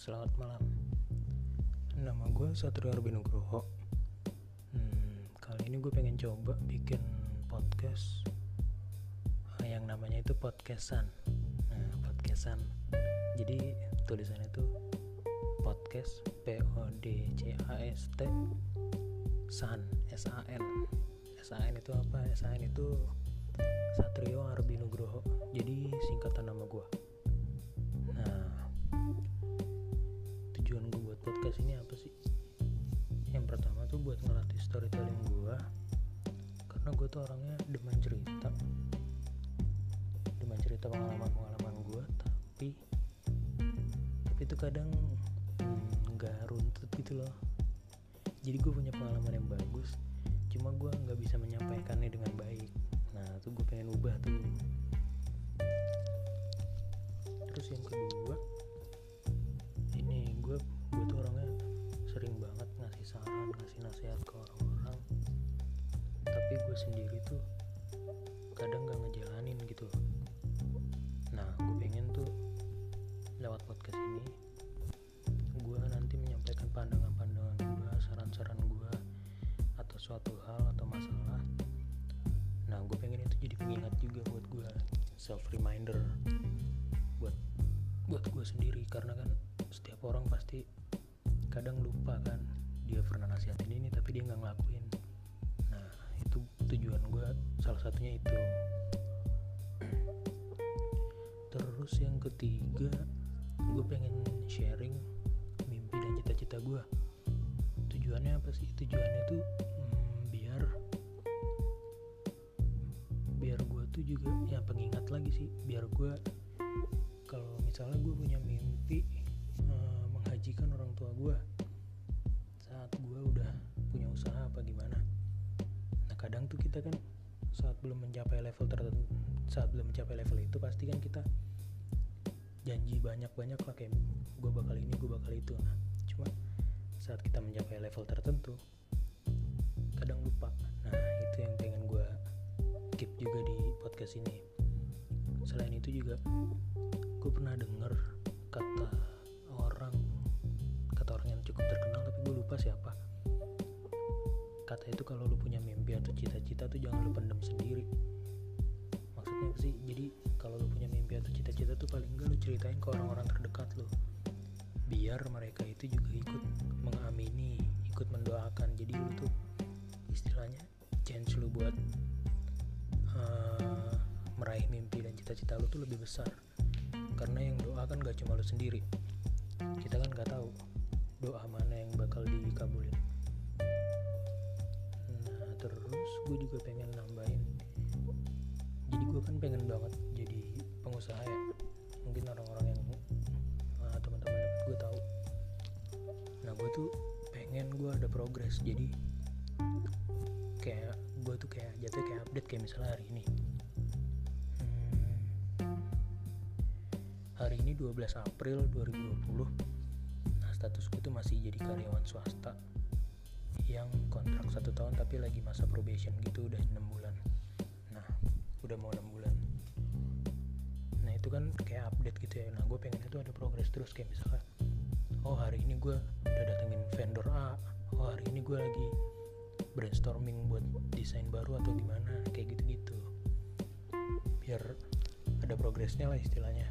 selamat malam. Nama gue Satrio Arbi Nugroho. Hmm, Kali ini gue pengen coba bikin podcast. Yang namanya itu podcastan. Nah podcastan. Jadi tulisannya itu podcast P-O-D-C-A-S-T San S-A-N S-A-N itu apa? S-A-N itu Satrio Arbi Nugroho. Jadi singkatan nama gue buat ngelatih storytelling gue karena gue tuh orangnya demen cerita. Demen cerita pengalaman-pengalaman gue tapi tapi itu kadang nggak hmm, runtut gitu loh. Jadi gue punya pengalaman yang bagus cuma gue nggak bisa menyampaikannya dengan baik. Nah tuh gue pengen ubah tuh gue sendiri tuh kadang gak ngejalanin gitu. Nah gue pengen tuh lewat podcast ini gue nanti menyampaikan pandangan-pandangan gue saran-saran gue atau suatu hal atau masalah. Nah gue pengen itu jadi pengingat juga buat gue self reminder buat buat gue sendiri. Karena kan setiap orang pasti kadang lupa kan dia pernah nasihatin ini tapi dia nggak ngelakuin itu tujuan gue salah satunya itu. Terus yang ketiga gue pengen sharing mimpi dan cita-cita gue tujuannya apa sih? Tujuannya tuh hmm, biar biar gue tuh juga ya pengingat lagi sih biar gue kalau misalnya gue punya mimpi tuh kita kan saat belum mencapai level tertentu saat belum mencapai level itu pasti kan kita janji banyak-banyak lah kayak gue bakal ini gue bakal itu. Nah cuma saat kita mencapai level tertentu kadang lupa. Nah itu yang pengen gue keep juga di podcast ini. Selain itu juga gue pernah denger kata orang kata orang yang cukup terkenal tapi gue lupa siapa kata itu kalau lu punya mimpi atau cita-cita tuh jangan lu pendem sendiri. Maksudnya apa sih? Jadi kalau lu punya mimpi atau cita-cita tuh paling enggak lu ceritain ke orang-orang terdekat lu. Biar mereka itu juga ikut mengamini ikut mendoakan. Jadi lu tuh istilahnya chance lu buat uh, meraih mimpi dan cita-cita lu tuh lebih besar. Karena yang doa kan gak cuma lu sendiri. Kita kan gak tahu doa mana yang bakal dikabulin gue juga pengen nambahin. Jadi gue kan pengen banget jadi pengusaha ya. Mungkin orang-orang yang uh, teman-teman dekat gue tahu. Nah gue tuh pengen gue ada progres. Jadi kayak gue tuh kayak jatuh kayak update kayak misalnya hari ini. Hari ini 12 April 2020 nah statusku tuh masih jadi karyawan swasta yang kontrak satu tahun tapi lagi masa probation gitu udah 6 bulan. Nah udah mau 6 bulan. Nah itu kan kayak update gitu ya. Nah gue pengen itu ada progres terus kayak misalnya oh hari ini gue udah datengin vendor A oh hari ini gue lagi brainstorming buat desain baru atau gimana kayak gitu-gitu. Biar ada progresnya lah istilahnya.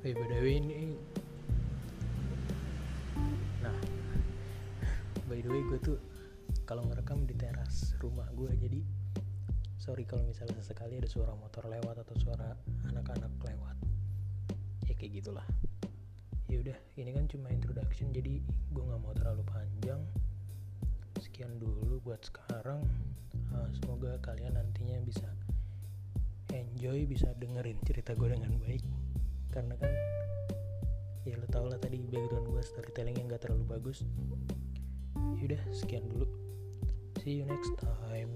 Wih, by the way ini By the way gue tuh Kalau ngerekam di teras rumah gue Jadi Sorry kalau misalnya sesekali ada suara motor lewat Atau suara anak-anak lewat. Ya kayak gitulah. Ya udah ini kan cuma introduction Jadi gue gak mau terlalu panjang. Sekian dulu buat sekarang. Uh, Semoga kalian nantinya bisa Enjoy Bisa dengerin cerita gue dengan baik. Karena kan ya lo tau lah tadi background gue storytelling yang gak terlalu bagus yaudah sekian dulu. See you next time